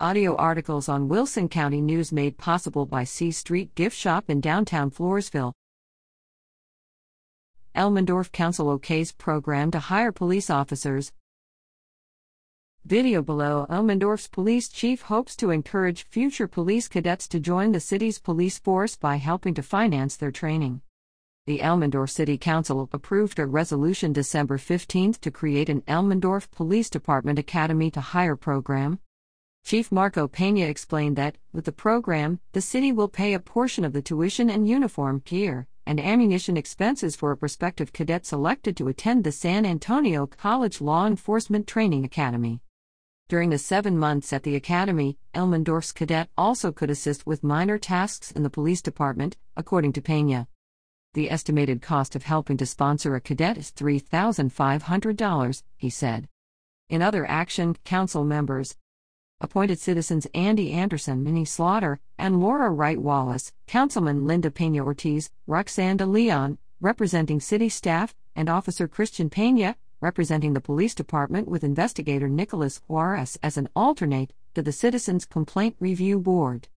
Audio articles on Wilson County News made possible by C Street Gift Shop in downtown Floresville. Elmendorf Council OK's program to hire police officers. Video below Elmendorf's police chief hopes to encourage future police cadets to join the city's police force by helping to finance their training. The Elmendorf City Council approved a resolution December 15 to create an Elmendorf Police Department Academy to Hire program. Chief Marco Pena explained that, with the program, the city will pay a portion of the tuition and uniform, gear, and ammunition expenses for a prospective cadet selected to attend the San Antonio College Law Enforcement Training Academy. During the seven months at the academy, Elmendorf's cadet also could assist with minor tasks in the police department, according to Pena. The estimated cost of helping to sponsor a cadet is $3,500, he said. In other action, council members, appointed citizens Andy Anderson, Minnie Slaughter, and Laura Wright Wallace, Councilman Linda Pena Ortiz, Roxanne de Leon, representing city staff, and Officer Christian Pena, representing the police department with investigator Nicholas Juarez as an alternate to the Citizens Complaint Review Board.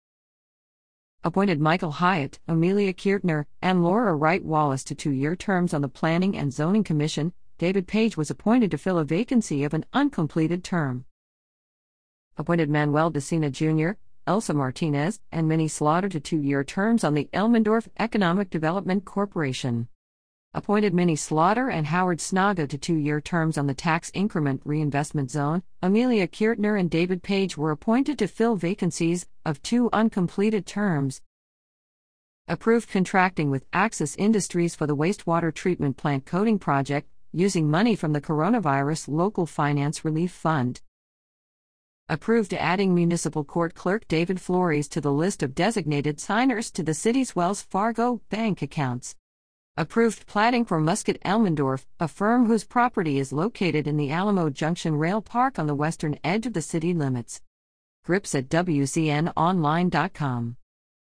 Appointed Michael Hyatt, Amelia Kirtner, and Laura Wright Wallace to two year terms on the Planning and Zoning Commission, David Page was appointed to fill a vacancy of an uncompleted term appointed Manuel Decina Jr., Elsa Martinez, and Minnie Slaughter to two year terms on the Elmendorf Economic Development Corporation. Appointed Minnie Slaughter and Howard Snaga to two year terms on the Tax Increment Reinvestment Zone, Amelia Kirtner and David Page were appointed to fill vacancies of two uncompleted terms. Approved contracting with Axis Industries for the wastewater treatment plant coating project, using money from the Coronavirus Local Finance Relief Fund approved adding municipal court clerk David Flores to the list of designated signers to the city's Wells Fargo bank accounts. Approved platting for Muscat Elmendorf, a firm whose property is located in the Alamo Junction Rail Park on the western edge of the city limits. Grips at WCNOnline.com.